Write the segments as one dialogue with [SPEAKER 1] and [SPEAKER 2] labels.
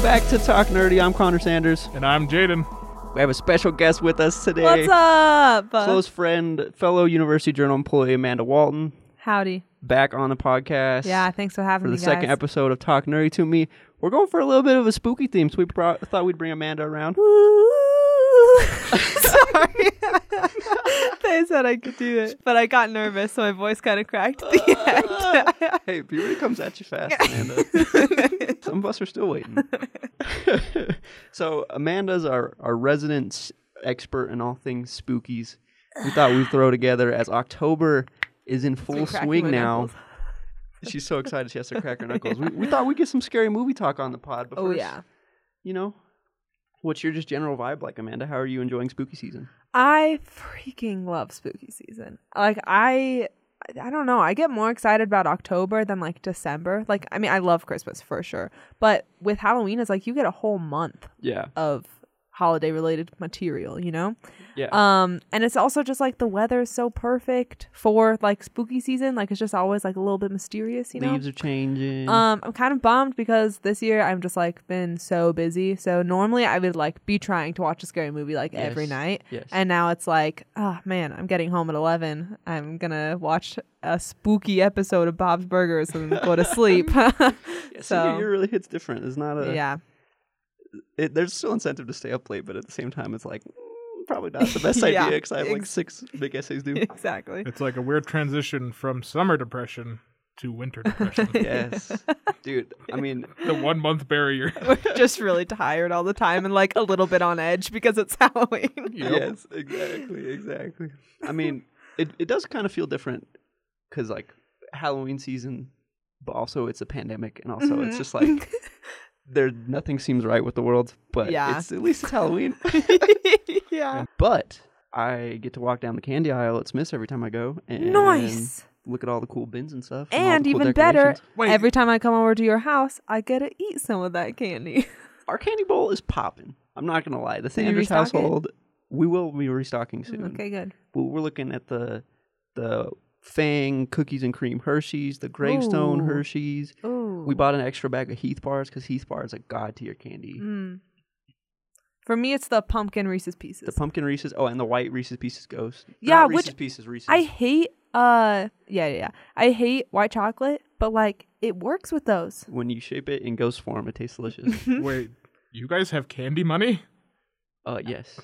[SPEAKER 1] Welcome back to Talk Nerdy. I'm Connor Sanders.
[SPEAKER 2] And I'm Jaden.
[SPEAKER 1] We have a special guest with us today.
[SPEAKER 3] What's up?
[SPEAKER 1] Close friend, fellow University Journal employee Amanda Walton,
[SPEAKER 3] Howdy.
[SPEAKER 1] back on the podcast.
[SPEAKER 3] Yeah, thanks for having
[SPEAKER 1] For the
[SPEAKER 3] guys.
[SPEAKER 1] second episode of Talk Nerdy to Me. We're going for a little bit of a spooky theme, so we brought, thought we'd bring Amanda around.
[SPEAKER 3] Sorry. they said I could do it, but I got nervous, so my voice kind of cracked at the end.
[SPEAKER 1] hey, puberty comes at you fast, Amanda. Some of us are still waiting. so Amanda's our, our resident expert in all things spookies. We thought we'd throw together as October is in full swing now.
[SPEAKER 3] knuckles.
[SPEAKER 1] She's so excited she has to crack her knuckles. We, we thought we'd get some scary movie talk on the pod. But
[SPEAKER 3] oh
[SPEAKER 1] first,
[SPEAKER 3] yeah.
[SPEAKER 1] you know, what's your just general vibe like, Amanda? How are you enjoying spooky season?
[SPEAKER 3] I freaking love spooky season. Like I I don't know. I get more excited about October than like December. Like I mean, I love Christmas for sure. But with Halloween it's like you get a whole month
[SPEAKER 1] Yeah,
[SPEAKER 3] of holiday related material, you know?
[SPEAKER 1] yeah.
[SPEAKER 3] Um, and it's also just like the weather is so perfect for like spooky season. Like it's just always like a little bit mysterious, you know.
[SPEAKER 1] Leaves are changing.
[SPEAKER 3] Um, I'm kind of bummed because this year I'm just like been so busy. So normally I would like be trying to watch a scary movie like every night,
[SPEAKER 1] yes.
[SPEAKER 3] and now it's like, oh man, I'm getting home at 11. I'm gonna watch a spooky episode of Bob's Burgers and go to sleep.
[SPEAKER 1] yeah, so
[SPEAKER 3] so-
[SPEAKER 1] your year really hits different. It's not a
[SPEAKER 3] yeah,
[SPEAKER 1] it, there's still incentive to stay up late, but at the same time, it's like mm, probably not the best
[SPEAKER 3] Yeah,
[SPEAKER 1] idea because I have like six big essays due.
[SPEAKER 3] exactly.
[SPEAKER 2] It's like a weird transition from summer depression to winter depression.
[SPEAKER 1] yes, dude. I mean,
[SPEAKER 2] the one month barrier.
[SPEAKER 3] We're just really tired all the time and like a little bit on edge because it's Halloween.
[SPEAKER 2] Yep.
[SPEAKER 1] yes, exactly, exactly. I mean, it it does kind of feel different because like Halloween season, but also it's a pandemic, and also it's
[SPEAKER 3] Mhm.
[SPEAKER 1] just like there nothing seems right with the world, but
[SPEAKER 3] Yeah.
[SPEAKER 1] it's at least it's Halloween.
[SPEAKER 3] yeah.
[SPEAKER 1] but I get to walk down the candy aisle at Smith's every time I go, and
[SPEAKER 3] Nice.
[SPEAKER 1] look at all the cool bins and stuff, all the
[SPEAKER 3] And
[SPEAKER 1] cool
[SPEAKER 3] even better.
[SPEAKER 2] Wait,
[SPEAKER 3] every time I come over to your house, I get to eat some of that candy.
[SPEAKER 1] our candy bowl is popping. I'm not gonna lie. The Sanders
[SPEAKER 3] restock it?
[SPEAKER 1] household, we will be restocking soon.
[SPEAKER 3] okay, good.
[SPEAKER 1] But we're looking at the the Fang cookies and cream Hershey's, the Gravestone
[SPEAKER 3] Ooh.
[SPEAKER 1] Hershey's.
[SPEAKER 3] Ooh.
[SPEAKER 1] We bought an extra bag of Heath bars because Heath bar is a god tier candy.
[SPEAKER 3] Mm. For me, it's the pumpkin Reese's Pieces.
[SPEAKER 1] The pumpkin Reese's, oh, and the white Reese's Pieces Ghost.
[SPEAKER 3] Yeah,
[SPEAKER 1] Not
[SPEAKER 3] which-
[SPEAKER 1] Reese's Pieces, Reese's.
[SPEAKER 3] I hate. Uh, yeah, yeah, yeah. I hate white chocolate, but like it works with those.
[SPEAKER 1] when you shape it in ghost form, it tastes delicious.
[SPEAKER 2] wait, you guys have candy money?
[SPEAKER 1] uh, yes.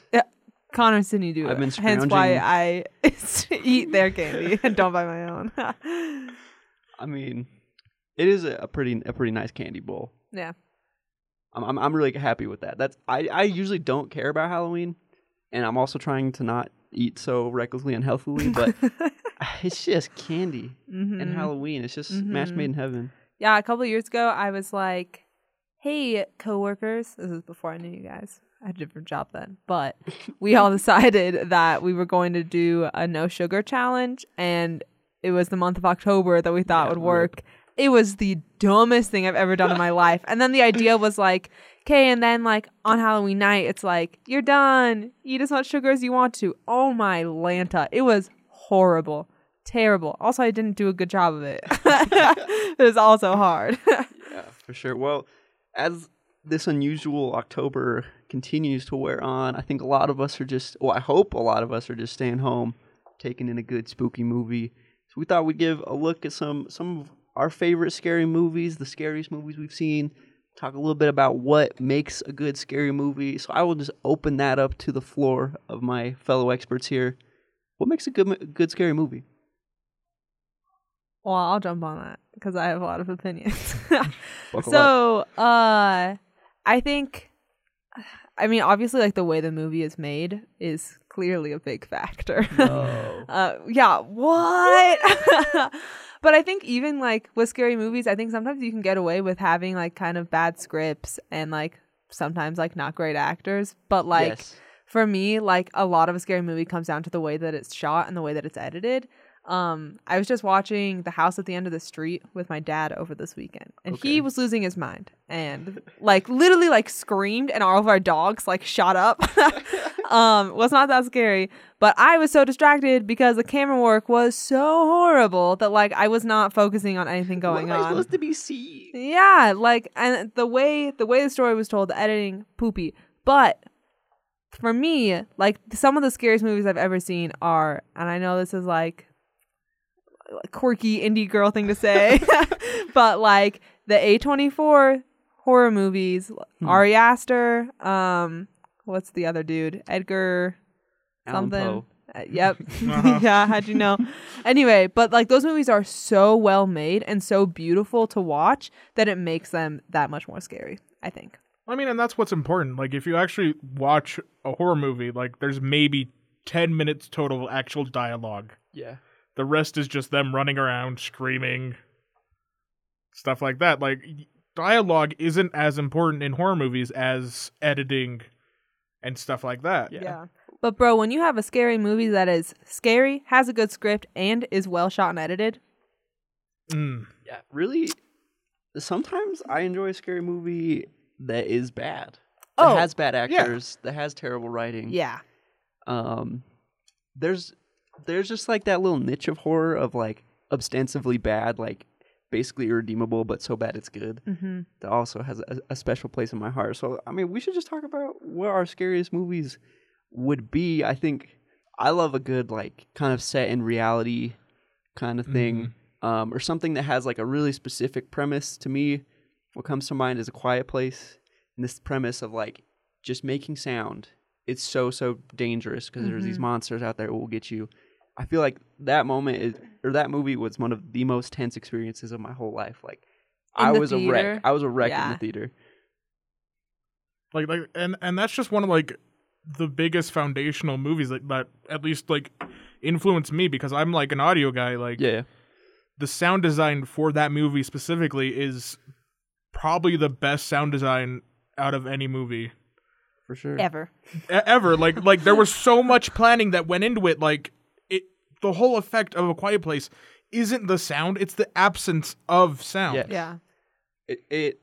[SPEAKER 3] Connor's didn't do
[SPEAKER 1] I've
[SPEAKER 3] it.
[SPEAKER 1] been
[SPEAKER 3] Hence why I eat their candy and don't buy my own.
[SPEAKER 1] I mean, it is a, pretty a pretty nice candy bowl.
[SPEAKER 3] yeah.
[SPEAKER 1] I'm, I'm I'm really happy with that. That's I I usually don't care about Halloween, and I'm also trying to not eat so recklessly and healthily. But it's just candy and
[SPEAKER 3] Mhm.
[SPEAKER 1] Halloween. It's just match
[SPEAKER 3] Mhm.
[SPEAKER 1] made in heaven.
[SPEAKER 3] Yeah, a couple of years ago, I was like, "Hey, coworkers." This is before I knew you guys. I had a different job then, but we all decided that we were going to do a no sugar challenge, and it was the month of October that we thought
[SPEAKER 1] Yeah,
[SPEAKER 3] would work. It was the dumbest thing I've ever done in my life. And then the idea was like, okay, and then like on Halloween night, it's like, you're done. Eat as much sugar as you want to. Oh my Lanta. It was horrible. Terrible. Also, I didn't do a good job of it. it was also hard.
[SPEAKER 1] Yeah, for sure. Well, as this unusual October continues to wear on, I think a lot of us are just. Well, I hope a lot of us are just staying home, taking in a good spooky movie. So we thought we'd give a look at some some of our favorite scary movies, the scariest movies we've seen. Talk a little bit about what makes a good scary movie. So I will just open that up to the floor of my fellow experts here. What makes a good good scary movie?
[SPEAKER 3] well, I'll jump on that because I have a lot of opinions.
[SPEAKER 1] Buckle up.
[SPEAKER 3] so, uh, I think, I mean, obviously, like the way the movie is made is clearly a big factor.
[SPEAKER 1] No.
[SPEAKER 3] uh, yeah, what? but I think even like with scary movies, I think sometimes you can get away with having like kind of bad scripts and like sometimes like not great actors. But like
[SPEAKER 1] Yes.
[SPEAKER 3] for me, like a lot of a scary movie comes down to the way that it's shot and the way that it's edited. Um, I was just watching The House at the End of the Street with my dad over this weekend, and
[SPEAKER 1] Okay.
[SPEAKER 3] he was losing his mind and like literally like screamed, and all of our dogs like shot up. um, was not that scary, but I was so distracted because the camera work was so horrible that like I was not focusing on anything going
[SPEAKER 1] what am I
[SPEAKER 3] on.
[SPEAKER 1] supposed to be seeing?
[SPEAKER 3] Yeah, like and the way the way the story was told, the editing poopy. But for me, like some of the scariest movies I've ever seen are, and I know this is like quirky indie girl thing to say, but like the A24 horror movies,
[SPEAKER 1] Hmm.
[SPEAKER 3] Ari Aster, um what's the other dude? Edgar
[SPEAKER 1] Allan
[SPEAKER 3] something.
[SPEAKER 1] Poe.
[SPEAKER 3] Uh, yep.
[SPEAKER 2] Uh-huh.
[SPEAKER 3] yeah, how'd you know? anyway, but like those movies are so well made and so beautiful to watch that it makes them that much more scary, I think.
[SPEAKER 2] I mean, and that's what's important. Like, if you actually watch a horror movie, like, there's maybe 10 minutes total actual dialogue.
[SPEAKER 1] Yeah.
[SPEAKER 2] The rest is just them running around, screaming, stuff like that. Like, dialogue isn't as important in horror movies as editing and stuff like that.
[SPEAKER 1] Yeah.
[SPEAKER 3] But bro, when you have a scary movie that is scary, has a good script, and is well shot and edited,
[SPEAKER 2] Mm.
[SPEAKER 1] Yeah. Really, sometimes I enjoy a scary movie that is bad. That
[SPEAKER 3] Oh,
[SPEAKER 1] has bad actors. That has terrible writing.
[SPEAKER 3] yeah.
[SPEAKER 1] Um, there's there's just like that little niche of horror of like ostensibly bad, like basically irredeemable, but so bad it's good.
[SPEAKER 3] Mm-hmm.
[SPEAKER 1] That also has a, a special place in my heart. So I mean, we should just talk about what our scariest movies would be. I think I love a good like kind of set in reality kind of thing, um, or something that has like a really specific premise. To me, what comes to mind is a quiet place, and this premise of like just making sound. It's so so dangerous because there's these
[SPEAKER 3] Mhm.
[SPEAKER 1] monsters out there who will get you. I feel like that moment is, or that movie was one of the most tense experiences of my whole life. Like
[SPEAKER 3] In
[SPEAKER 1] I
[SPEAKER 3] the
[SPEAKER 1] was a wreck. I was a wreck in the theater.
[SPEAKER 2] like like and and that's just one of like the biggest foundational movies that, that at least like influenced me because I'm like an audio guy like
[SPEAKER 1] Yeah.
[SPEAKER 2] the sound design for that movie specifically is probably the best sound design out of any movie
[SPEAKER 1] For sure.
[SPEAKER 3] Ever.
[SPEAKER 2] ever like like there was so much planning that went into it like it the whole effect of a quiet place isn't the sound it's the absence of sound
[SPEAKER 1] Yes.
[SPEAKER 3] Yeah.
[SPEAKER 1] It, it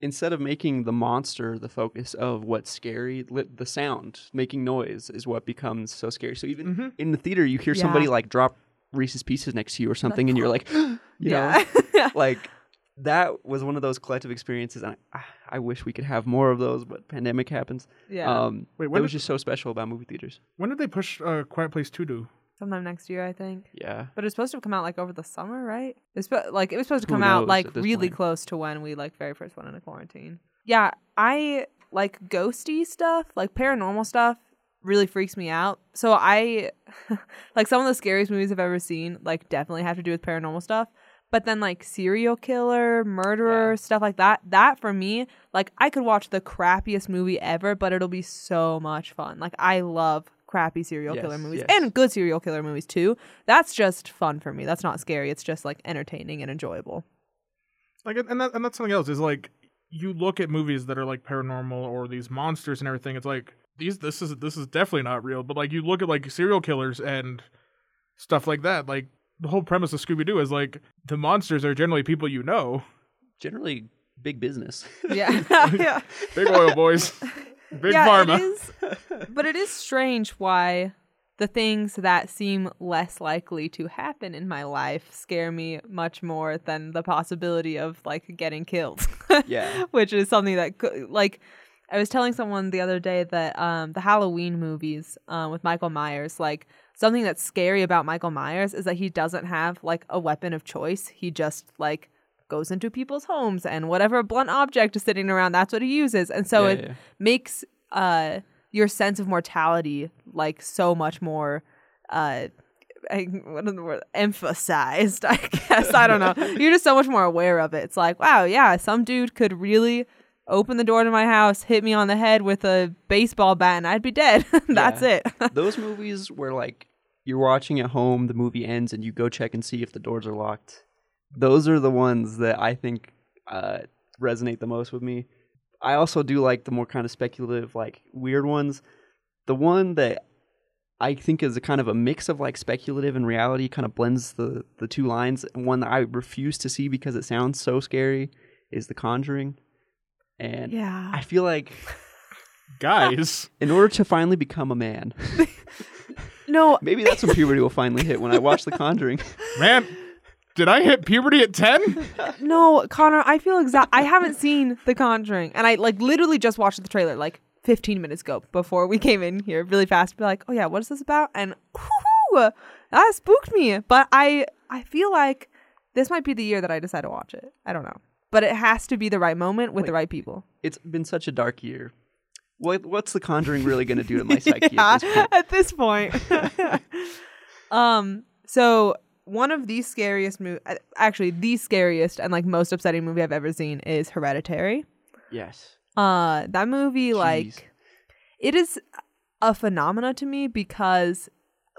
[SPEAKER 1] instead of making the monster the focus of what's scary, li- the sound making noise is what becomes so scary. So even
[SPEAKER 2] Mhm.
[SPEAKER 1] in the theater, you hear somebody like drop Reese's Pieces next to you or something, and you're like, you
[SPEAKER 3] yeah.
[SPEAKER 1] know, like that was one of those collective experiences. And I, I wish we could have more of those, but pandemic happens.
[SPEAKER 3] yeah.
[SPEAKER 1] Um,
[SPEAKER 2] Wait,
[SPEAKER 1] it was
[SPEAKER 2] did-
[SPEAKER 1] just so special about movie theaters.
[SPEAKER 2] when did they push uh, quiet place 2 to
[SPEAKER 3] Sometime next year, I think.
[SPEAKER 1] Yeah.
[SPEAKER 3] But it's supposed to come out like over the summer, right? It's spo- like it was supposed to come out like really
[SPEAKER 1] point?
[SPEAKER 3] close to when we like very first went into quarantine. Yeah, I like ghosty stuff, like paranormal stuff really freaks me out. So I like some of the scariest movies I've ever seen like definitely have to do with paranormal stuff. But then like serial killer, murderer,
[SPEAKER 1] Yeah.
[SPEAKER 3] stuff like that, that for me, like I could watch the crappiest movie ever, but it'll be so much fun. Like I love crappy serial killer movies
[SPEAKER 1] yes.
[SPEAKER 3] and good serial killer movies too. That's just fun for me. That's not scary. It's just like entertaining and enjoyable.
[SPEAKER 2] like and that, and that's something else is like you look at movies that are like paranormal or these monsters and everything it's like these this is this is definitely not real but like you look at like serial killers and stuff like that like the whole premise of scooby-doo is like the monsters are generally people you know
[SPEAKER 1] Generally, big business.
[SPEAKER 3] Yeah. yeah.
[SPEAKER 2] big oil boys big
[SPEAKER 3] yeah,
[SPEAKER 2] pharma
[SPEAKER 3] It is, but it is strange why the things that seem less likely to happen in my life scare me much more than the possibility of like getting killed.
[SPEAKER 1] Yeah.
[SPEAKER 3] Which is something that like I was telling someone the other day that um the Halloween movies um with Michael Myers like something that's scary about Michael Myers is that he doesn't have like a weapon of choice. He just like goes into people's homes and whatever blunt object is sitting around that's what he uses. And so
[SPEAKER 1] Yeah,
[SPEAKER 3] it
[SPEAKER 1] yeah.
[SPEAKER 3] makes uh your sense of mortality like so much more uh I, what is the word emphasized i guess i don't know you're just so much more aware of it it's like wow yeah some dude could really open the door to my house hit me on the head with a baseball bat and i'd be dead that's it
[SPEAKER 1] Those movies where like you're watching at home, the movie ends, and you go check and see if the doors are locked. Those are the ones that I think uh, resonate the most with me. I also do like the more kind of speculative, like weird ones. The one that I think is a kind of a mix of like speculative and reality, kind of blends the the two lines. And one that I refuse to see because it sounds so scary is The Conjuring. And
[SPEAKER 3] Yeah.
[SPEAKER 1] I feel like
[SPEAKER 2] Guys,
[SPEAKER 1] in order to finally become a man,
[SPEAKER 3] no,
[SPEAKER 1] maybe that's when puberty will finally hit when I watch The Conjuring.
[SPEAKER 2] man, did I hit puberty at 10?
[SPEAKER 3] no, Connor, I feel exact. I haven't seen The Conjuring, and I like literally just watched the trailer like 15 minutes ago before we came in here, really fast. Be like, oh yeah, what is this about? And whoo, that spooked me. But I, I feel like this might be the year that I decide to watch it. I don't know, but it has to be the right moment with the right people.
[SPEAKER 1] It's been such a dark year. What what's The Conjuring really going to do to my psyche
[SPEAKER 3] Yeah,
[SPEAKER 1] at this point?
[SPEAKER 3] at this point. um. So one of the scariest movie, actually the scariest and like most upsetting movie I've ever seen is Hereditary.
[SPEAKER 1] Yes.
[SPEAKER 3] Uh, that movie,
[SPEAKER 1] Jeez.
[SPEAKER 3] like, it is a phenomena to me because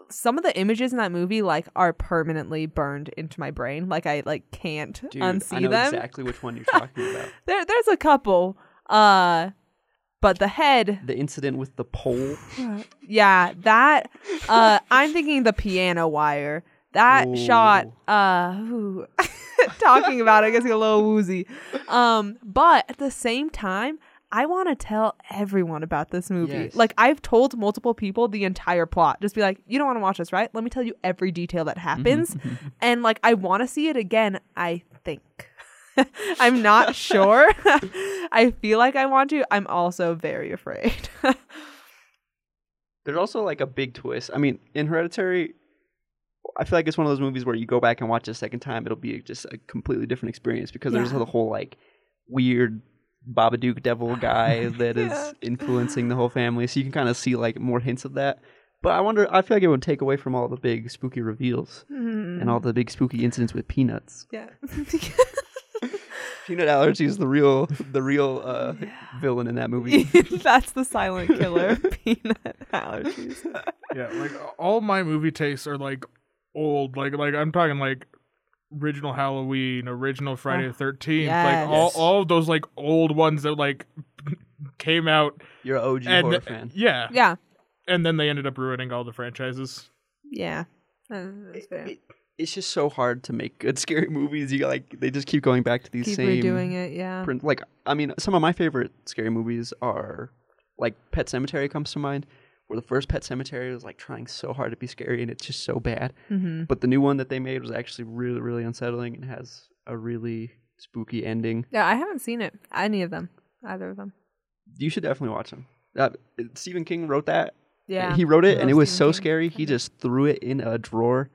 [SPEAKER 3] some of the images in that movie, like, are permanently burned into my brain. Like, I like can't
[SPEAKER 1] Dude,
[SPEAKER 3] unsee
[SPEAKER 1] I know
[SPEAKER 3] them.
[SPEAKER 1] exactly which one you're talking about.
[SPEAKER 3] There, there's a couple. Uh, but the head,
[SPEAKER 1] The incident with the pole.
[SPEAKER 3] yeah, that. Uh, I'm thinking the piano wire. That shot. Uh, talking about it gets a little woozy. Um, but at the same time, I want to tell everyone about this movie.
[SPEAKER 1] Yes.
[SPEAKER 3] Like I've told multiple people the entire plot. Just be like, you don't want to watch this, right? Let me tell you every detail that happens. and like I want to see it again, I think. I'm not sure. I feel like I want to. I'm also very afraid.
[SPEAKER 1] There's also like a big twist. I mean, in Hereditary, I feel like it's one of those movies where you go back and watch it a second time, it'll be just a completely different experience because there's the whole like weird Babadook devil guy that is
[SPEAKER 3] Yeah.
[SPEAKER 1] influencing the whole family. So you can kind of see like more hints of that. But I wonder, I feel like it would take away from all the big spooky reveals and all the big spooky incidents with peanuts.
[SPEAKER 3] yeah.
[SPEAKER 1] Peanut allergy is the real, the real uh, villain in that movie.
[SPEAKER 3] That's the silent killer. Peanut allergies.
[SPEAKER 2] yeah, like all my movie tastes are like old. Like like I'm talking like original Halloween, original Friday the ah, Thirteenth,
[SPEAKER 3] yes.
[SPEAKER 2] like all all of those like old ones that like came out
[SPEAKER 1] You're an OG
[SPEAKER 2] and
[SPEAKER 1] horror fan.
[SPEAKER 2] yeah,
[SPEAKER 3] Yeah.
[SPEAKER 2] and then they ended up ruining all the franchises.
[SPEAKER 3] Yeah. That's.
[SPEAKER 1] It- it's just so hard to make good scary movies. You like they just keep going back to these
[SPEAKER 3] Keep
[SPEAKER 1] same
[SPEAKER 3] redoing it. Yeah.
[SPEAKER 1] print. Like I mean, some of my favorite scary movies are like Pet Sematary comes to mind, where the first Pet Sematary was like trying so hard to be scary and it's just so bad.
[SPEAKER 3] Mm-hmm.
[SPEAKER 1] But the new one that they made was actually really really unsettling and has a really spooky ending.
[SPEAKER 3] Yeah, I haven't seen it. Any of them. Either of them.
[SPEAKER 1] You should definitely watch them. Uh, Stephen King wrote that.
[SPEAKER 3] Yeah.
[SPEAKER 1] he wrote it, and it was
[SPEAKER 3] Stephen
[SPEAKER 1] so
[SPEAKER 3] King.
[SPEAKER 1] scary. He just threw it in a drawer,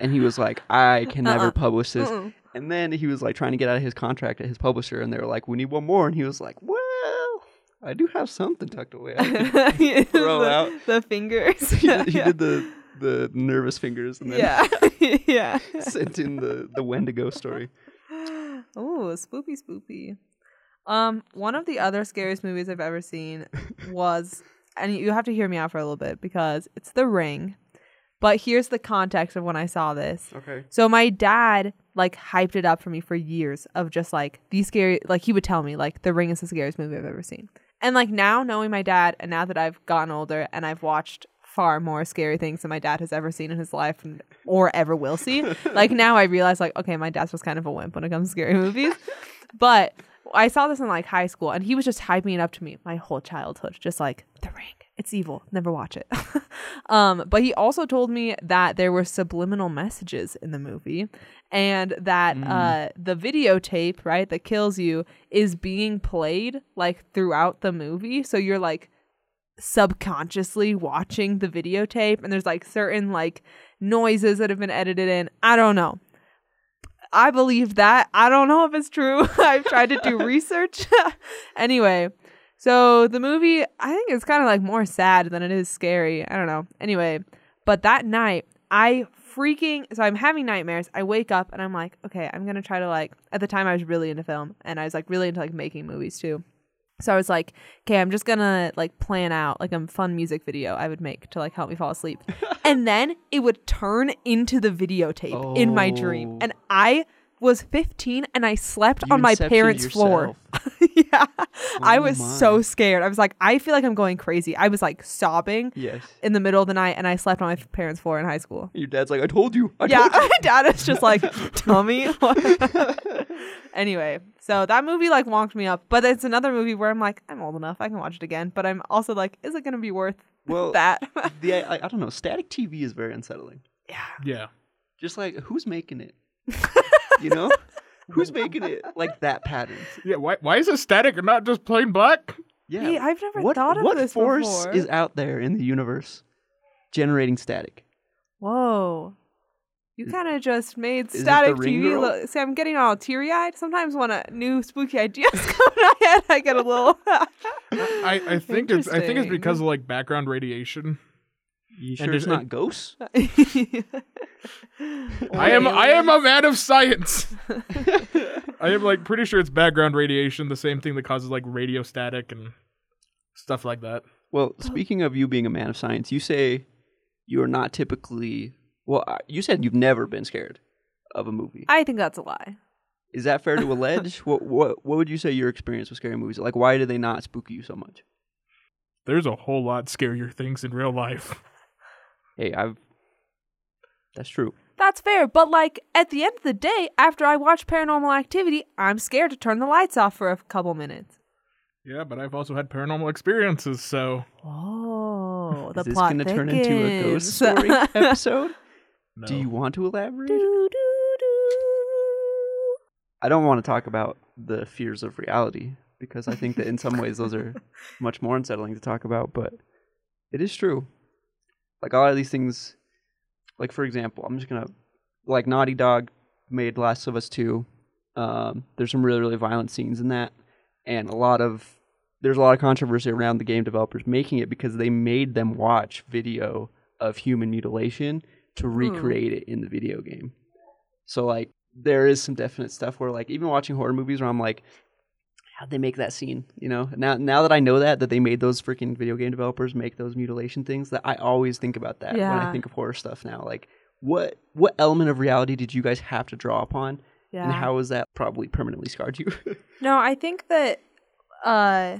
[SPEAKER 1] and he was like, "I can never
[SPEAKER 3] Uh-uh.
[SPEAKER 1] publish this."
[SPEAKER 3] Uh-uh.
[SPEAKER 1] And then he was like trying to get out of his contract at his publisher, and they were like, "We need one more," and he was like, "Well, I do have something tucked away." I throw
[SPEAKER 3] the,
[SPEAKER 1] out.
[SPEAKER 3] the fingers.
[SPEAKER 1] he did, he
[SPEAKER 3] yeah.
[SPEAKER 1] did the the nervous fingers, and then
[SPEAKER 3] yeah. yeah.
[SPEAKER 1] sent in the the Wendigo story.
[SPEAKER 3] Oh, spoopy, spoopy. Um, one of the other scariest movies I've ever seen was, and you have to hear me out for a little bit because it's The Ring. But here's the context of when I saw this.
[SPEAKER 1] Okay.
[SPEAKER 3] So my dad like hyped it up for me for years of just like the scary like he would tell me like The Ring is the scariest movie I've ever seen. And like now knowing my dad and now that I've gotten older and I've watched far more scary things than my dad has ever seen in his life and, or ever will see. like now I realize like okay, my dad's was kind of a wimp when it comes to scary movies. But I saw this in like high school and he was just hyping it up to me my whole childhood just like The Ring. It's evil. Never watch it. um, but he also told me that there were subliminal messages in the movie and that uh, the videotape, right, that kills you is being played like throughout the movie. So you're like subconsciously watching the videotape and there's like certain like noises that have been edited in. I don't know. I believe that. I don't know if it's true. I've tried to do research. anyway, so the movie, I think it's kind of like more sad than it is scary. I don't know. Anyway, but that night, I freaking so I'm having nightmares. I wake up and I'm like, okay, I'm gonna try to like. At the time, I was really into film and I was like really into like making movies too. So I was like, okay, I'm just gonna like plan out like a fun music video I would make to like help me fall asleep. and then it would turn into the videotape in my dream.
[SPEAKER 1] Oh.
[SPEAKER 3] And I was 15 and I slept
[SPEAKER 1] You
[SPEAKER 3] on my
[SPEAKER 1] inceptioned
[SPEAKER 3] parents' floor.
[SPEAKER 1] yourself.
[SPEAKER 3] yeah. I
[SPEAKER 1] Oh
[SPEAKER 3] was
[SPEAKER 1] my.
[SPEAKER 3] so scared. I was like, I feel like I'm going crazy. I was like sobbing
[SPEAKER 1] Yes.
[SPEAKER 3] in the middle of the night and I slept on my parents' floor in high school.
[SPEAKER 1] Your dad's like, I told you. I
[SPEAKER 3] yeah,
[SPEAKER 1] told you.
[SPEAKER 3] my dad is just like, tell me. anyway, so that movie like wonked me up, but it's another movie where I'm like, I'm old enough, I can watch it again. But I'm also like, is it gonna be worth
[SPEAKER 1] Well,
[SPEAKER 3] that?
[SPEAKER 1] the I, I don't know. Static TV is very unsettling.
[SPEAKER 3] yeah,
[SPEAKER 2] Yeah.
[SPEAKER 1] Just like who's making it? You know, who's making it like that pattern?
[SPEAKER 2] Yeah. Why? Why is it static and not just plain black?
[SPEAKER 1] Yeah.
[SPEAKER 3] Hey, I've never
[SPEAKER 1] what
[SPEAKER 3] thought of
[SPEAKER 1] what
[SPEAKER 3] this
[SPEAKER 1] force
[SPEAKER 3] before.
[SPEAKER 1] is out there in the universe generating static?
[SPEAKER 3] Whoa. You kind of just made
[SPEAKER 1] it the
[SPEAKER 3] static TV
[SPEAKER 1] Girl?
[SPEAKER 3] look. See, I'm getting all teary eyed. Sometimes when a new spooky ideas come in my head, I get a little.
[SPEAKER 2] I, I think it's I think it's because of like background radiation.
[SPEAKER 1] You
[SPEAKER 2] And
[SPEAKER 1] sure it's not ghosts?
[SPEAKER 2] I am I am a man of science. I am like pretty sure it's background radiation, the same thing that causes like radio static and stuff like that.
[SPEAKER 1] Well, speaking of you being a man of science, you say you are not typically. Well, uh, you said you've never been scared of a movie.
[SPEAKER 3] I think that's a lie.
[SPEAKER 1] Is that fair to allege? what what what would you say your experience with scary movies? Like, why do they not spook you so much?
[SPEAKER 2] There's a whole lot scarier things in real life.
[SPEAKER 1] Hey, I've. That's true.
[SPEAKER 3] That's fair, but like at the end of the day, after I watch Paranormal Activity, I'm scared to turn the lights off for a couple minutes.
[SPEAKER 2] Yeah, but I've also had paranormal experiences, so
[SPEAKER 3] Oh, the
[SPEAKER 1] Is this
[SPEAKER 3] plot
[SPEAKER 1] gonna turn into a ghost story episode?
[SPEAKER 2] no.
[SPEAKER 1] Do you want to elaborate?
[SPEAKER 3] Do, do, do.
[SPEAKER 1] I don't want to talk about the fears of reality because I think that in some ways those are much more unsettling to talk about, but it is true. Like a lot of these things, like for example, I'm just gonna like Naughty Dog made Last of Us Two. Um, there's some really really violent scenes in that, and a lot of there's a lot of controversy around the game developers making it because they made them watch video of human mutilation to recreate it in the video game. So like there is some definite stuff where like even watching horror movies where I'm like, how'd they make that scene? You know, now now that I know that that they made those freaking video game developers make those mutilation things, that I always think about that when I think of horror stuff now. Like what what element of reality did you guys have to draw upon,
[SPEAKER 3] Yeah.
[SPEAKER 1] and how has that probably permanently scarred you?
[SPEAKER 3] No, I think that uh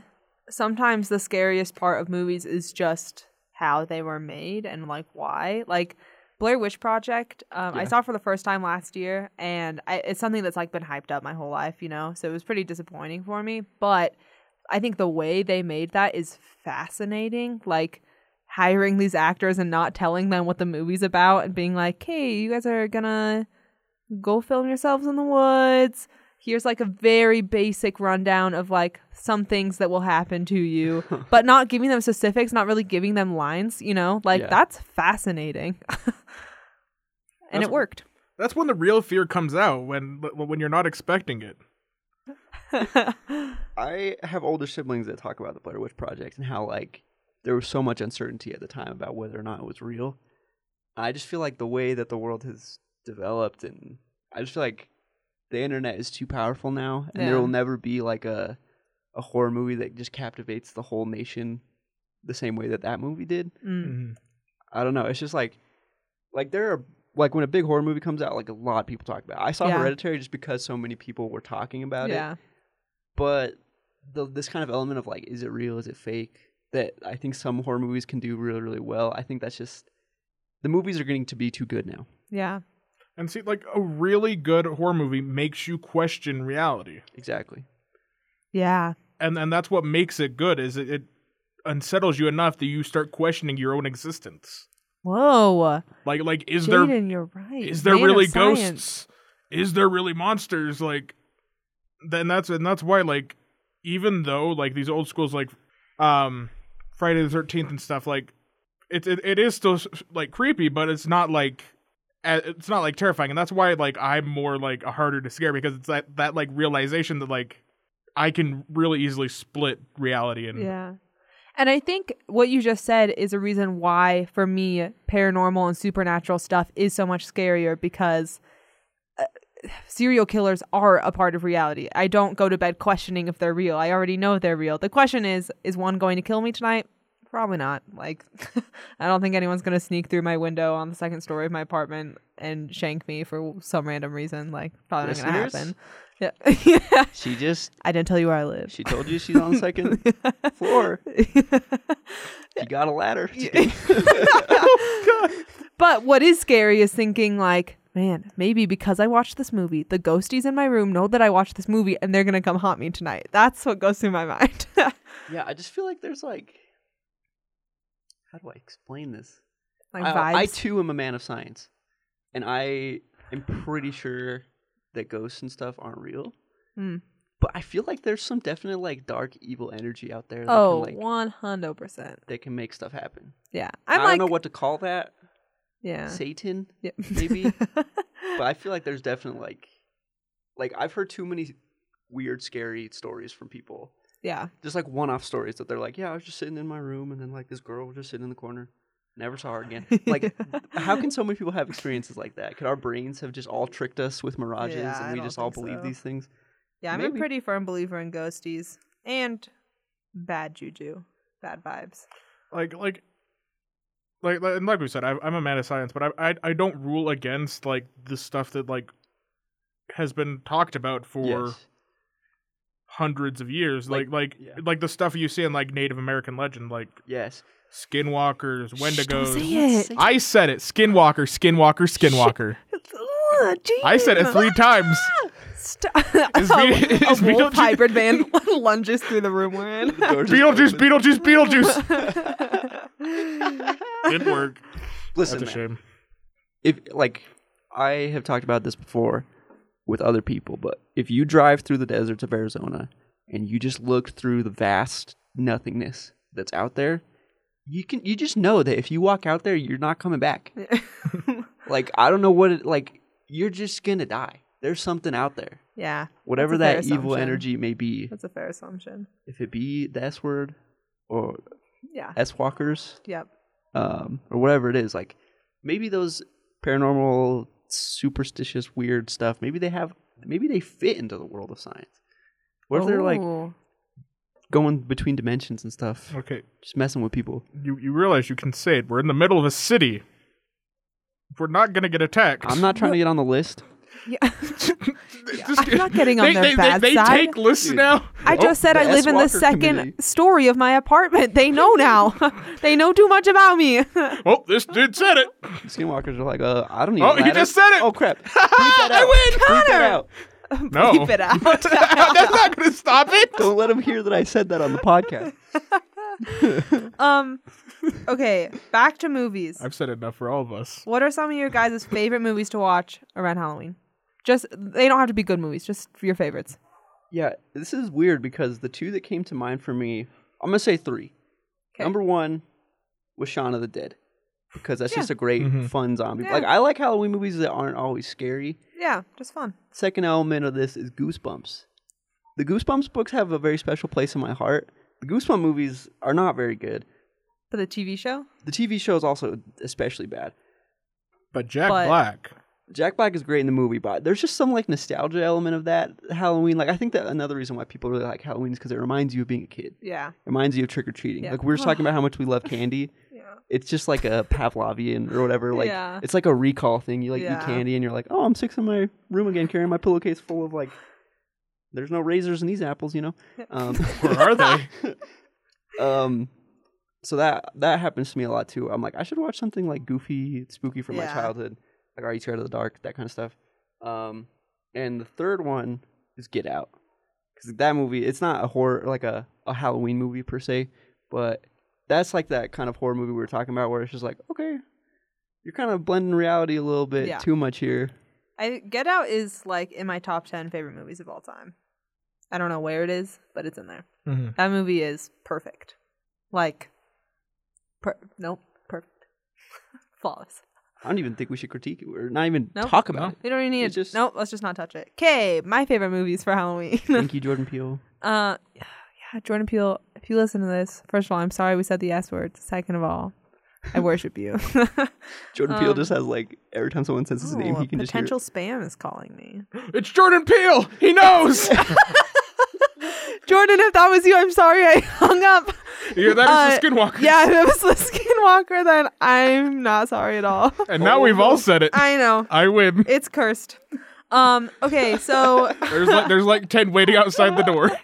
[SPEAKER 3] sometimes the scariest part of movies is just how they were made and like why. Like Blair Witch Project, um, I saw for the first time last year, and I, it's something that's like been hyped up my whole life, you know. So it was pretty disappointing for me. But I think the way they made that is fascinating. Like hiring these actors and not telling them what the movie's about, and being like, "Hey, you guys are gonna go film yourselves in the woods." Here's like a very basic rundown of like some things that will happen to you, but not giving them specifics, not really giving them lines, you know? Like
[SPEAKER 1] Yeah.
[SPEAKER 3] that's fascinating. and
[SPEAKER 2] That's-
[SPEAKER 3] it worked.
[SPEAKER 2] That's when the real fear comes out when when you're not expecting it.
[SPEAKER 1] I have older siblings that talk about the Blair Witch Project and how like there was so much uncertainty at the time about whether or not it was real. I just feel like the way that the world has developed and I just feel like the internet is too powerful now and there will never be like a a horror movie that just captivates the whole nation the same way that that movie did.
[SPEAKER 3] Mm.
[SPEAKER 1] I don't know. It's just like like there are like when a big horror movie comes out like a lot of people talk about. It. I saw
[SPEAKER 3] Yeah.
[SPEAKER 1] Hereditary just because so many people were talking about it
[SPEAKER 3] Yeah.
[SPEAKER 1] but the, this kind of element of like is it real is it fake that i think some horror movies can do really really well i think that's just the movies are getting to be too good now
[SPEAKER 3] Yeah.
[SPEAKER 2] And see, like a really good horror movie makes you question reality,
[SPEAKER 1] exactly
[SPEAKER 3] Yeah.
[SPEAKER 2] and and that's what makes it good. Is it, it unsettles you enough that you start questioning your own existence.
[SPEAKER 3] Whoa.
[SPEAKER 2] Like like is there
[SPEAKER 3] you're right.
[SPEAKER 2] is there
[SPEAKER 3] Man
[SPEAKER 2] really ghosts? Is there really monsters? Like then that's and that's why like even though like these old schools like um Friday the Thirteenth and stuff like it, it it is still like creepy, but it's not like it's not like terrifying, and that's why like I'm more like a harder to scare because it's that that like realization that like I can really easily split reality and
[SPEAKER 3] Yeah. And I think what you just said is a reason why, for me, paranormal and supernatural stuff is so much scarier because uh, serial killers are a part of reality. I don't go to bed questioning if they're real. I already know they're real. The question is is one going to kill me tonight? Probably not. Like, I don't think anyone's gonna sneak through my window on the second story of my apartment and shank me for some random reason. Like, probably not gonna
[SPEAKER 1] Listeners?
[SPEAKER 3] happen. Yeah. yeah.
[SPEAKER 1] She just
[SPEAKER 3] I didn't tell you where I live.
[SPEAKER 1] she told you she's on the second floor. You got a ladder.
[SPEAKER 3] But what is scary is thinking like, man, maybe because I watched this movie, the ghosties in my room know that I watched this movie and they're gonna come haunt me tonight. That's what goes through my mind.
[SPEAKER 1] yeah, I just feel like there's like how do I explain this?
[SPEAKER 3] like
[SPEAKER 1] I. I too am a man of science, and I am pretty sure that ghosts and stuff aren't real.
[SPEAKER 3] Hmm.
[SPEAKER 1] But I feel like there's some definite like dark evil energy out there that
[SPEAKER 3] oh, one hundred percent.
[SPEAKER 1] that can make stuff happen.
[SPEAKER 3] Yeah,
[SPEAKER 1] I
[SPEAKER 3] I'm
[SPEAKER 1] don't
[SPEAKER 3] like,
[SPEAKER 1] know what to call that.
[SPEAKER 3] yeah,
[SPEAKER 1] Satan,
[SPEAKER 3] yeah.
[SPEAKER 1] maybe. but I feel like there's definitely like like I've heard too many weird, scary stories from people.
[SPEAKER 3] Yeah,
[SPEAKER 1] Just like one-off stories that they're like, yeah, I was just sitting in my room, and then like this girl was just sitting in the corner. Never saw her again. Like, how can so many people have experiences like that? Could our brains have just all tricked us with mirages,
[SPEAKER 3] Yeah,
[SPEAKER 1] and we just all believe
[SPEAKER 3] so.
[SPEAKER 1] these things?
[SPEAKER 3] yeah. I'm a pretty firm believer in ghosties and bad juju, bad vibes.
[SPEAKER 2] like like like like, and like we said I, i'm a man of science but I, I i don't rule against like the stuff that like has been talked about for
[SPEAKER 1] Yes.
[SPEAKER 2] Hundreds of years
[SPEAKER 1] Like-
[SPEAKER 2] like like
[SPEAKER 1] yeah.
[SPEAKER 2] like the stuff you see in like native american legend like
[SPEAKER 1] Yes.
[SPEAKER 2] skinwalkers
[SPEAKER 3] Shh, don't
[SPEAKER 2] wendigos.
[SPEAKER 3] say it.
[SPEAKER 2] i said it. Skinwalker skinwalker skinwalker. I said it three times.
[SPEAKER 3] Stop.
[SPEAKER 2] Is
[SPEAKER 3] a,
[SPEAKER 2] Be-
[SPEAKER 3] a
[SPEAKER 2] is
[SPEAKER 3] wolf
[SPEAKER 2] Beetlejuice-
[SPEAKER 3] hybrid man lunges through the room we're in.
[SPEAKER 2] Beetlejuice beetlejuice beetlejuice. Didn't work.
[SPEAKER 1] Listen,
[SPEAKER 2] that's a
[SPEAKER 1] man,
[SPEAKER 2] shame.
[SPEAKER 1] If like I have talked about this before with other people, but if you drive through the deserts of Arizona and you just look through the vast nothingness that's out there, you can you just know that if you walk out there, you're not coming back. Like I don't know what it like. You're just gonna die. There's something out there,
[SPEAKER 3] yeah,
[SPEAKER 1] whatever that
[SPEAKER 3] fair
[SPEAKER 1] evil energy may be.
[SPEAKER 3] that's a fair assumption.
[SPEAKER 1] If it be the S word or
[SPEAKER 3] Yeah.
[SPEAKER 1] S walkers,
[SPEAKER 3] Yep.
[SPEAKER 1] um, or whatever it is. Like maybe those paranormal, superstitious, weird stuff. Maybe they have. Maybe they fit into the world of science. What if they're like
[SPEAKER 3] Ooh.
[SPEAKER 1] going between dimensions and stuff,
[SPEAKER 2] okay
[SPEAKER 1] just messing with people?
[SPEAKER 2] you you realize you can say it. We're in the middle of a city. We're not gonna get attacked.
[SPEAKER 1] I'm not trying to get on the list.
[SPEAKER 3] Yeah.
[SPEAKER 2] Just-
[SPEAKER 3] I'm not getting on
[SPEAKER 2] they,
[SPEAKER 3] their
[SPEAKER 2] they,
[SPEAKER 3] bad
[SPEAKER 2] they, they
[SPEAKER 3] side.
[SPEAKER 2] take lists now.
[SPEAKER 3] I just said
[SPEAKER 1] the
[SPEAKER 3] I live in the second
[SPEAKER 1] committee.
[SPEAKER 3] story of my apartment. They know now. they know too much about me.
[SPEAKER 2] Oh, this dude said it.
[SPEAKER 1] Skinwalkers are like, uh, I don't need.
[SPEAKER 2] Oh, he
[SPEAKER 1] ladder.
[SPEAKER 2] just said it.
[SPEAKER 1] Oh crap! That out.
[SPEAKER 2] I win.
[SPEAKER 1] Bleep
[SPEAKER 3] Connor!
[SPEAKER 2] No,
[SPEAKER 3] Bleep it out.
[SPEAKER 2] that's not gonna stop it.
[SPEAKER 1] Don't let them hear that I said that on the podcast.
[SPEAKER 3] um. Okay, back to movies.
[SPEAKER 2] I've said enough for all of us.
[SPEAKER 3] What are some of your guys' favorite movies to watch around Halloween? Just they don't have to be good movies. Just your favorites.
[SPEAKER 1] Yeah, this is weird because the two that came to mind for me, I'm gonna say three.
[SPEAKER 3] 'Kay.
[SPEAKER 1] Number one was Shaun of the Dead because that's
[SPEAKER 3] Yeah.
[SPEAKER 1] just a great,
[SPEAKER 2] Mhm.
[SPEAKER 1] fun zombie.
[SPEAKER 3] Yeah.
[SPEAKER 1] Like I like Halloween movies that aren't always scary.
[SPEAKER 3] Yeah, just fun.
[SPEAKER 1] Second element of this is Goosebumps. The Goosebumps books have a very special place in my heart. The Goosebumps movies are not very good.
[SPEAKER 3] But the TV show.
[SPEAKER 1] The TV show is also especially bad.
[SPEAKER 2] But Jack
[SPEAKER 3] But-
[SPEAKER 2] Black.
[SPEAKER 1] Jack Black is great in the movie, but there's just some like nostalgia element of that Halloween. Like I think that another reason why people really like Halloween is because it reminds you of being a kid.
[SPEAKER 3] Yeah.
[SPEAKER 1] It reminds you of trick or treating.
[SPEAKER 3] Yeah.
[SPEAKER 1] Like we were just talking about how much we love candy.
[SPEAKER 3] Yeah.
[SPEAKER 1] It's just like a Pavlovian or whatever. Like
[SPEAKER 3] Yeah.
[SPEAKER 1] it's like a recall thing. You like
[SPEAKER 3] Yeah.
[SPEAKER 1] eat candy and you're like, oh, I'm sick in my room again, carrying my pillowcase full of like. There's no razors in these apples, you know. Um,
[SPEAKER 2] Where are they?
[SPEAKER 1] um, so that that happens to me a lot too. I'm like, I should watch something like goofy, spooky from my childhood, like Are You Scared of the Dark, that kind of stuff. Um, and the third one is Get Out, because that movie, it's not a horror like a a Halloween movie per se, but that's like that kind of horror movie we were talking about, where it's just like, okay, you're kind of blending reality a little bit
[SPEAKER 3] Yeah.
[SPEAKER 1] too much here.
[SPEAKER 3] I Get Out is like in my top ten favorite movies of all time. I don't know where it is, but it's in there.
[SPEAKER 2] Mhm.
[SPEAKER 3] That movie is perfect. Like, per- nope, perfect, flawless.
[SPEAKER 1] I don't even think we should critique it or not even
[SPEAKER 3] Nope.
[SPEAKER 1] talk about
[SPEAKER 2] No.
[SPEAKER 1] it.
[SPEAKER 3] We don't even need
[SPEAKER 1] It's
[SPEAKER 3] to.
[SPEAKER 1] just-
[SPEAKER 3] Nope, let's just not touch it. Okay, my favorite movies for Halloween.
[SPEAKER 1] Thank you, Jordan Peele.
[SPEAKER 3] uh, yeah, Jordan Peele. If you listen to this, first of all, I'm sorry we said the S word. Second of all, I worship you.
[SPEAKER 1] Jordan Peele
[SPEAKER 3] Um,
[SPEAKER 1] just has like every time someone says his name,
[SPEAKER 3] Oh,
[SPEAKER 1] he can just hear.
[SPEAKER 3] potential spam is calling me.
[SPEAKER 2] It's Jordan Peele. He knows.
[SPEAKER 3] Jordan, if that was you, I'm sorry I hung up.
[SPEAKER 2] Yeah, that
[SPEAKER 3] Uh,
[SPEAKER 2] is the Skinwalker.
[SPEAKER 3] Yeah, that was the Skinwalker, then I'm not sorry at all.
[SPEAKER 2] And now we've all said it.
[SPEAKER 3] I know.
[SPEAKER 2] I win.
[SPEAKER 3] It's cursed. Um, okay, so
[SPEAKER 2] There's like there's like ten waiting outside the door.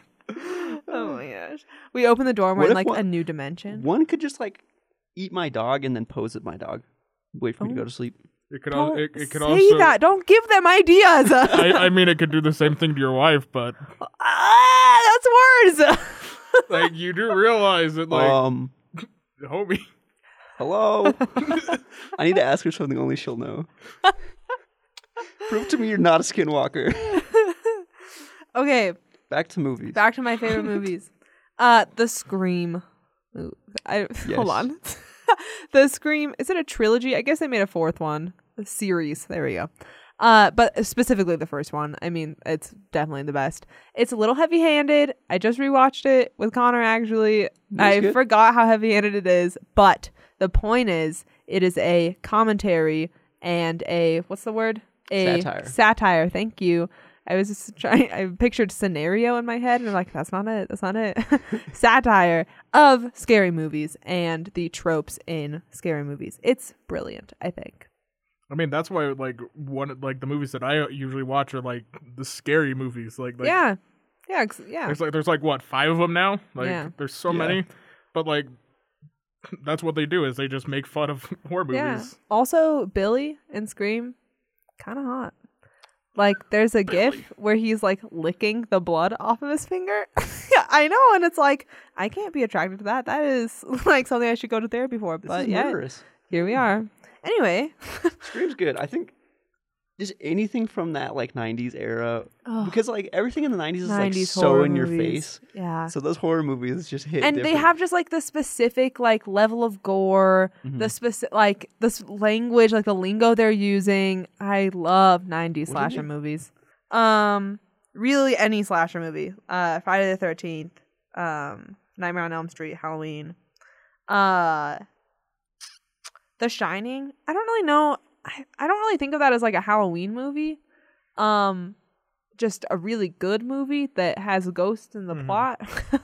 [SPEAKER 3] Oh my gosh. We open the door and we're
[SPEAKER 1] What
[SPEAKER 3] in
[SPEAKER 1] if
[SPEAKER 3] like
[SPEAKER 1] one-
[SPEAKER 3] a new dimension.
[SPEAKER 1] One could just like eat my dog and then pose at my dog. Wait for me to go to sleep.
[SPEAKER 2] It could, al-
[SPEAKER 3] Don't
[SPEAKER 2] it, it could
[SPEAKER 3] say
[SPEAKER 2] also.
[SPEAKER 3] that. Don't give them ideas.
[SPEAKER 2] I, I mean, it could do the same thing to your wife, but
[SPEAKER 3] ah, that's worse.
[SPEAKER 2] like you do realize that, like,
[SPEAKER 1] um,
[SPEAKER 2] homie.
[SPEAKER 1] Hello. I need to ask her something only she'll know. Prove to me you're not a skinwalker.
[SPEAKER 3] okay,
[SPEAKER 1] Back to movies.
[SPEAKER 3] back to my favorite movies. Uh, The Scream. Ooh, I hold
[SPEAKER 1] Yes.
[SPEAKER 3] on. the Scream. Is it a trilogy? I guess they made a fourth one. A series. There we go. Uh, but specifically the first one. I mean, it's definitely the best. It's a little heavy-handed. I just rewatched it with Connor. Actually, I
[SPEAKER 1] good.
[SPEAKER 3] forgot how heavy-handed it is. But the point is, it is a commentary and a what's the word? A
[SPEAKER 1] Satire.
[SPEAKER 3] Satire. Thank you. I was just trying. I pictured scenario in my head, and I'm like, that's not it. That's not it. Satire of scary movies and the tropes in scary movies. It's brilliant. I think.
[SPEAKER 2] I mean, that's why like one like the movies that I usually watch are like the scary movies. Like, like
[SPEAKER 3] yeah. Yeah. Yeah.
[SPEAKER 2] There's like there's like what five of them now. Like
[SPEAKER 3] Yeah.
[SPEAKER 2] there's so
[SPEAKER 1] Yeah.
[SPEAKER 2] many, but like that's what they do is they just make fun of horror movies.
[SPEAKER 3] Yeah.
[SPEAKER 2] movies.
[SPEAKER 3] Also, Billy in Scream, kind of hot. Like, there's a gif where he's like licking the blood off of his finger. yeah, I know, and it's like I can't be attracted to that. That is like something I should go to therapy for.
[SPEAKER 1] This
[SPEAKER 3] But
[SPEAKER 1] is
[SPEAKER 3] yeah,
[SPEAKER 1] murderous.
[SPEAKER 3] here we are. Anyway,
[SPEAKER 1] Scream's good. I think just anything from that like '90s era, because like everything in the '90s is like so in your
[SPEAKER 3] movies.
[SPEAKER 1] face.
[SPEAKER 3] yeah.
[SPEAKER 1] So those horror movies just hit.
[SPEAKER 3] and they have just like the specific like level of gore,
[SPEAKER 1] Mhm.
[SPEAKER 3] the specific like this language, like the lingo they're using. I love '90s
[SPEAKER 1] do
[SPEAKER 3] slasher movies. Um, really any slasher movie. Uh, Friday the Thirteenth, um, Nightmare on Elm Street, Halloween, uh, The Shining. I don't really know. I, I don't really think of that as like a Halloween movie. Um, just a really good movie that has ghosts in the
[SPEAKER 2] Mhm.
[SPEAKER 3] plot.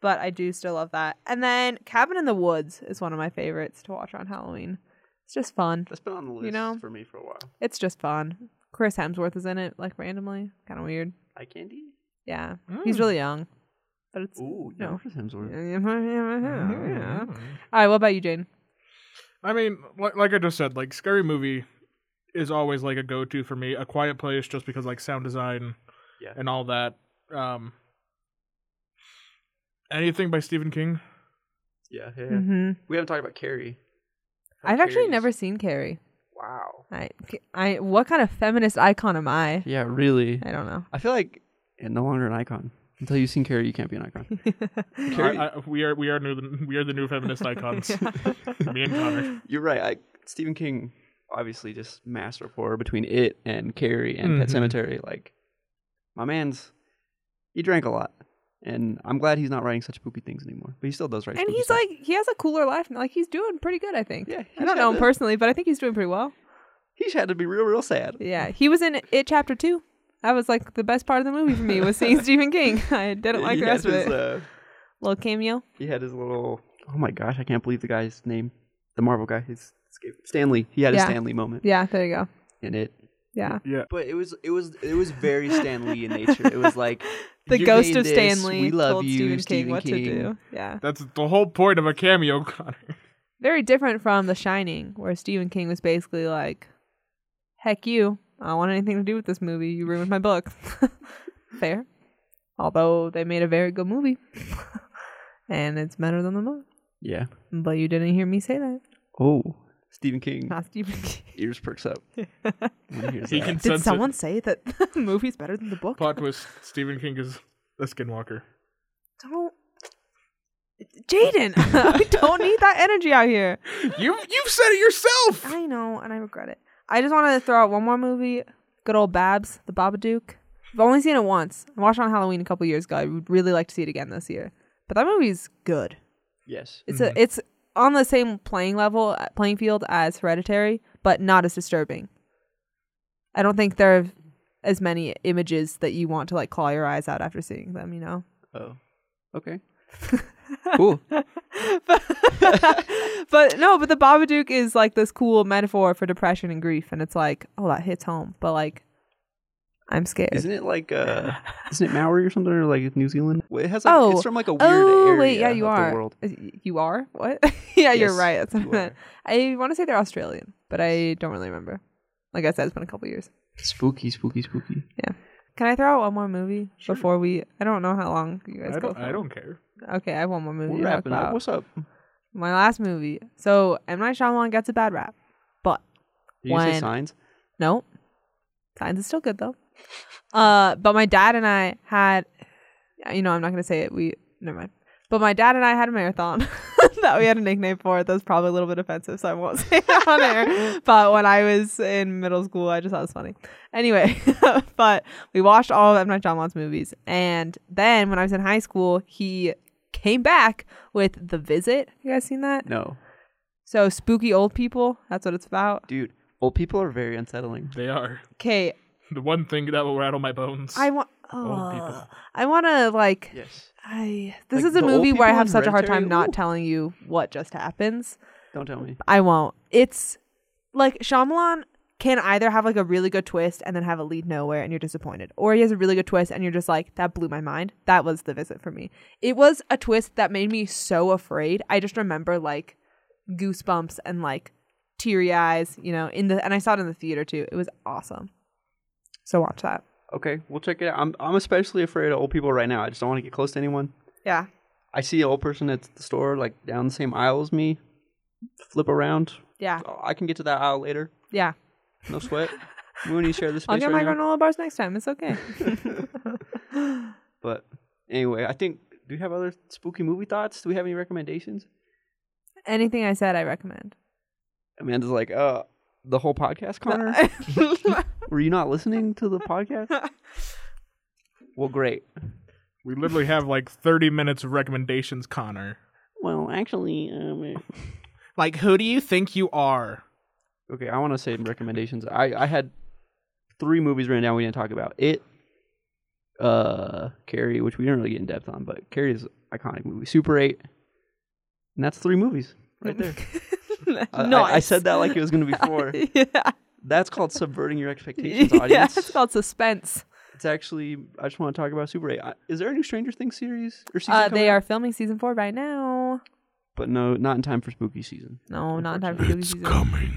[SPEAKER 3] but I do still love that. And then Cabin in the Woods is one of my favorites to watch on Halloween. It's just fun.
[SPEAKER 1] That's been on the list you
[SPEAKER 3] know?
[SPEAKER 1] for me for a while.
[SPEAKER 3] It's just fun. Chris Hemsworth is in it, like randomly. Kind of weird.
[SPEAKER 1] Eye candy.
[SPEAKER 3] Yeah. He's
[SPEAKER 2] Mm.
[SPEAKER 3] really young. But it's.
[SPEAKER 1] Ooh, yeah.
[SPEAKER 3] No.
[SPEAKER 1] Chris Hemsworth.
[SPEAKER 3] yeah. All right, what about you, Jane?
[SPEAKER 2] I mean, like, like I just said, like scary movie is always like a go-to for me. A Quiet Place, just because like sound design
[SPEAKER 1] Yeah.
[SPEAKER 2] and all that. Um, anything by Stephen King?
[SPEAKER 1] Yeah, yeah.
[SPEAKER 3] hmm
[SPEAKER 1] We haven't talked about Carrie.
[SPEAKER 3] I've actually never seen Carrie.
[SPEAKER 1] Wow.
[SPEAKER 3] I, I, what kind of feminist icon am I?
[SPEAKER 1] Yeah, really.
[SPEAKER 3] I don't know.
[SPEAKER 1] I feel like you're no longer an icon. Until you've seen Carrie, you can't be an icon.
[SPEAKER 2] I,
[SPEAKER 1] Carrie,
[SPEAKER 2] I, we are we are new we are the new feminist icons. me and Connor.
[SPEAKER 1] you're right. I, Stephen King, obviously, just master of horror between it and Carrie and Pet
[SPEAKER 2] Mhm.
[SPEAKER 1] Cemetery. Like, my man's, he drank a lot, and I'm glad he's not writing such spooky things anymore. But he still does write.
[SPEAKER 3] and
[SPEAKER 1] spooky
[SPEAKER 3] he's
[SPEAKER 1] stuff.
[SPEAKER 3] like, he has a cooler life. Like he's doing pretty good, I think.
[SPEAKER 1] Yeah,
[SPEAKER 3] I
[SPEAKER 1] he's
[SPEAKER 3] don't know him
[SPEAKER 1] to-
[SPEAKER 3] personally, but I think he's doing pretty well.
[SPEAKER 1] he's had to be real, real sad.
[SPEAKER 3] Yeah, he was in It Chapter Two. That was like the best part of the movie for me was seeing Stephen King. I didn't like
[SPEAKER 1] he
[SPEAKER 3] the
[SPEAKER 1] had
[SPEAKER 3] rest of
[SPEAKER 1] his,
[SPEAKER 3] it.
[SPEAKER 1] Uh,
[SPEAKER 3] Little cameo.
[SPEAKER 1] he had his little. Oh my gosh, I can't believe the guy's name. The Marvel guy. His Stan Lee. He had
[SPEAKER 3] Yeah.
[SPEAKER 1] a Stan Lee moment
[SPEAKER 3] Yeah, there you go.
[SPEAKER 1] in it.
[SPEAKER 3] Yeah.
[SPEAKER 2] Yeah.
[SPEAKER 1] But it was it was it was very Stan Lee in nature. It was like
[SPEAKER 3] The ghost of
[SPEAKER 1] this,
[SPEAKER 3] Stan Lee
[SPEAKER 1] We love
[SPEAKER 3] told
[SPEAKER 1] you,
[SPEAKER 3] Stephen King
[SPEAKER 1] Stephen
[SPEAKER 3] what to do. Yeah.
[SPEAKER 2] That's the whole point of a cameo, Connor.
[SPEAKER 3] Very different from The Shining, where Stephen King was basically like, heck you. I don't want anything to do with this movie. You ruined my book. Fair. Although they made a very good movie. and it's better than the book.
[SPEAKER 1] Yeah.
[SPEAKER 3] But you didn't hear me say that.
[SPEAKER 1] Oh, Stephen King.
[SPEAKER 3] Not Stephen King.
[SPEAKER 1] Ears perks up. when he hears
[SPEAKER 2] He
[SPEAKER 1] that.
[SPEAKER 2] can
[SPEAKER 3] Did
[SPEAKER 2] sense
[SPEAKER 3] someone say that the movie's better than the book?
[SPEAKER 2] Plot twist: Stephen King is a skinwalker.
[SPEAKER 3] Don't. Jaden, I don't need that energy out here.
[SPEAKER 2] You you've said it yourself.
[SPEAKER 3] I know, and I regret it. I just wanted to throw out one more movie. Good old Babs, The Babadook. I've only seen it once. I watched it on Halloween a couple years ago. I would really like to see it again this year. But that movie's good.
[SPEAKER 1] Yes.
[SPEAKER 3] It's a it's on the same playing level, uh, playing field as Hereditary, but not as disturbing. I don't think there are as many images that you want to like claw your eyes out after seeing them. You know.
[SPEAKER 1] Oh. Okay. Cool.
[SPEAKER 3] but, but no, but the Babadook is like this cool metaphor for depression and grief, and it's like, oh, that hits home. But like, I'm scared.
[SPEAKER 1] Isn't it like uh isn't it Maori or something or like New Zealand? Well, It has like
[SPEAKER 3] Oh.
[SPEAKER 1] it's from like a weird
[SPEAKER 3] oh
[SPEAKER 1] area
[SPEAKER 3] wait, yeah,
[SPEAKER 1] of
[SPEAKER 3] you
[SPEAKER 1] the
[SPEAKER 3] are.
[SPEAKER 1] world.
[SPEAKER 3] You are what? yeah, you're right. I
[SPEAKER 1] you
[SPEAKER 3] meant. I want to say they're Australian, but I don't really remember. Like I said, it's been a couple years.
[SPEAKER 1] Spooky, spooky, spooky. Yeah.
[SPEAKER 3] Can I throw out one more movie before we? I don't know how long you guys
[SPEAKER 2] I
[SPEAKER 3] go.
[SPEAKER 2] don't, I don't care.
[SPEAKER 3] Okay, I have one more movie.
[SPEAKER 1] We're
[SPEAKER 3] to talk
[SPEAKER 1] wrapping up. What's up?
[SPEAKER 3] My last movie. So M Night Shyamalan gets a bad rap, but
[SPEAKER 1] Did you say
[SPEAKER 3] When-
[SPEAKER 1] signs?
[SPEAKER 3] no, Signs is still good though. Uh, but my dad and I had, you know, I'm not gonna say it. We never mind. But my dad and I had a marathon that we had a nickname for. it. That's probably a little bit offensive, so I won't say it on air. But when I was in middle school, I just thought it was funny. Anyway, but we watched all of M Night Shyamalan's movies, and then when I was in high school, he came back with The Visit. You guys seen that?
[SPEAKER 1] No.
[SPEAKER 3] So spooky old people. That's what it's about.
[SPEAKER 1] Dude, old people are very unsettling.
[SPEAKER 2] They are
[SPEAKER 3] Okay,
[SPEAKER 2] the one thing that will rattle my bones.
[SPEAKER 3] I want.
[SPEAKER 2] Old oh, people.
[SPEAKER 3] Oh, I want to like.
[SPEAKER 1] Yes.
[SPEAKER 3] I this
[SPEAKER 1] Like
[SPEAKER 3] is a movie where I have such a hard time not
[SPEAKER 1] Ooh.
[SPEAKER 3] telling you what just happens.
[SPEAKER 1] Don't tell me.
[SPEAKER 3] I won't. It's like Shyamalan can either have like a really good twist and then have a lead nowhere and you're disappointed, or he has a really good twist and you're just like that blew my mind. That was the visit for me. It was a twist that made me so afraid. I just remember like goosebumps and like teary eyes, you know, in the and I saw it in the theater too. It was awesome. So watch that.
[SPEAKER 1] Okay, we'll check it out. I'm I'm especially afraid of old people right now. I just don't want to get close to anyone.
[SPEAKER 3] Yeah.
[SPEAKER 1] I see an old person at the store, like down the same aisle as me. Flip around.
[SPEAKER 3] Yeah.
[SPEAKER 1] I can get to that aisle later.
[SPEAKER 3] Yeah.
[SPEAKER 1] No sweat. we won't need to share this
[SPEAKER 3] I'll
[SPEAKER 1] space
[SPEAKER 3] get my
[SPEAKER 1] now.
[SPEAKER 3] granola bars next time. It's okay.
[SPEAKER 1] But anyway, I think. Do we have other spooky movie thoughts? Do we have any recommendations?
[SPEAKER 3] Anything I said, I recommend.
[SPEAKER 1] Amanda's like, uh, the whole podcast, Connor. Were you not listening to the podcast? well, great.
[SPEAKER 2] we literally have like 30 minutes of recommendations, Connor.
[SPEAKER 1] Well, actually, um,
[SPEAKER 2] Like, who do you think you are?
[SPEAKER 1] Okay, I want to say recommendations. I I had three movies written down we didn't talk about. It, uh, Carrie, which we didn't really get in depth on, but Carrie is an iconic movie. Super Eight, and that's three movies right there. I- I, I said that like it was gonna be four.
[SPEAKER 3] yeah.
[SPEAKER 1] That's called subverting your expectations, audience.
[SPEAKER 3] yeah, it's called suspense.
[SPEAKER 1] It's actually I just want to talk about Super 8. Is there a new Stranger Things series or season?
[SPEAKER 3] Uh, they
[SPEAKER 1] out?
[SPEAKER 3] are filming season four right now.
[SPEAKER 1] but no, not in time for spooky season.
[SPEAKER 3] No, not in time for spooky season.
[SPEAKER 2] It's coming.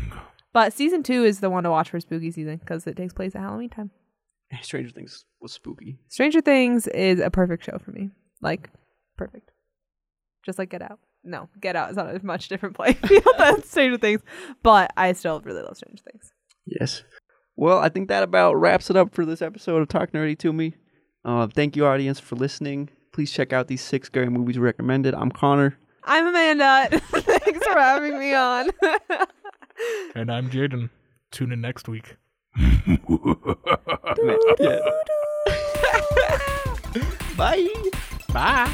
[SPEAKER 3] But season two is the one to watch for spooky season because it takes place at Halloween time.
[SPEAKER 1] Stranger Things was spooky.
[SPEAKER 3] Stranger Things is a perfect show for me. Like, perfect. Just like Get Out. No, Get Out is on a much different playfield than Stranger Things, but I still really love Stranger Things.
[SPEAKER 1] Yes. Well, I think that about wraps it up for this episode of Talk Nerdy to Me. Uh, thank you, audience, for listening. Please check out these six scary movies recommended. I'm Connor.
[SPEAKER 3] I'm Amanda. Thanks for having me on.
[SPEAKER 2] And I'm Jaden. Tune in next week.
[SPEAKER 1] Bye.
[SPEAKER 2] Bye.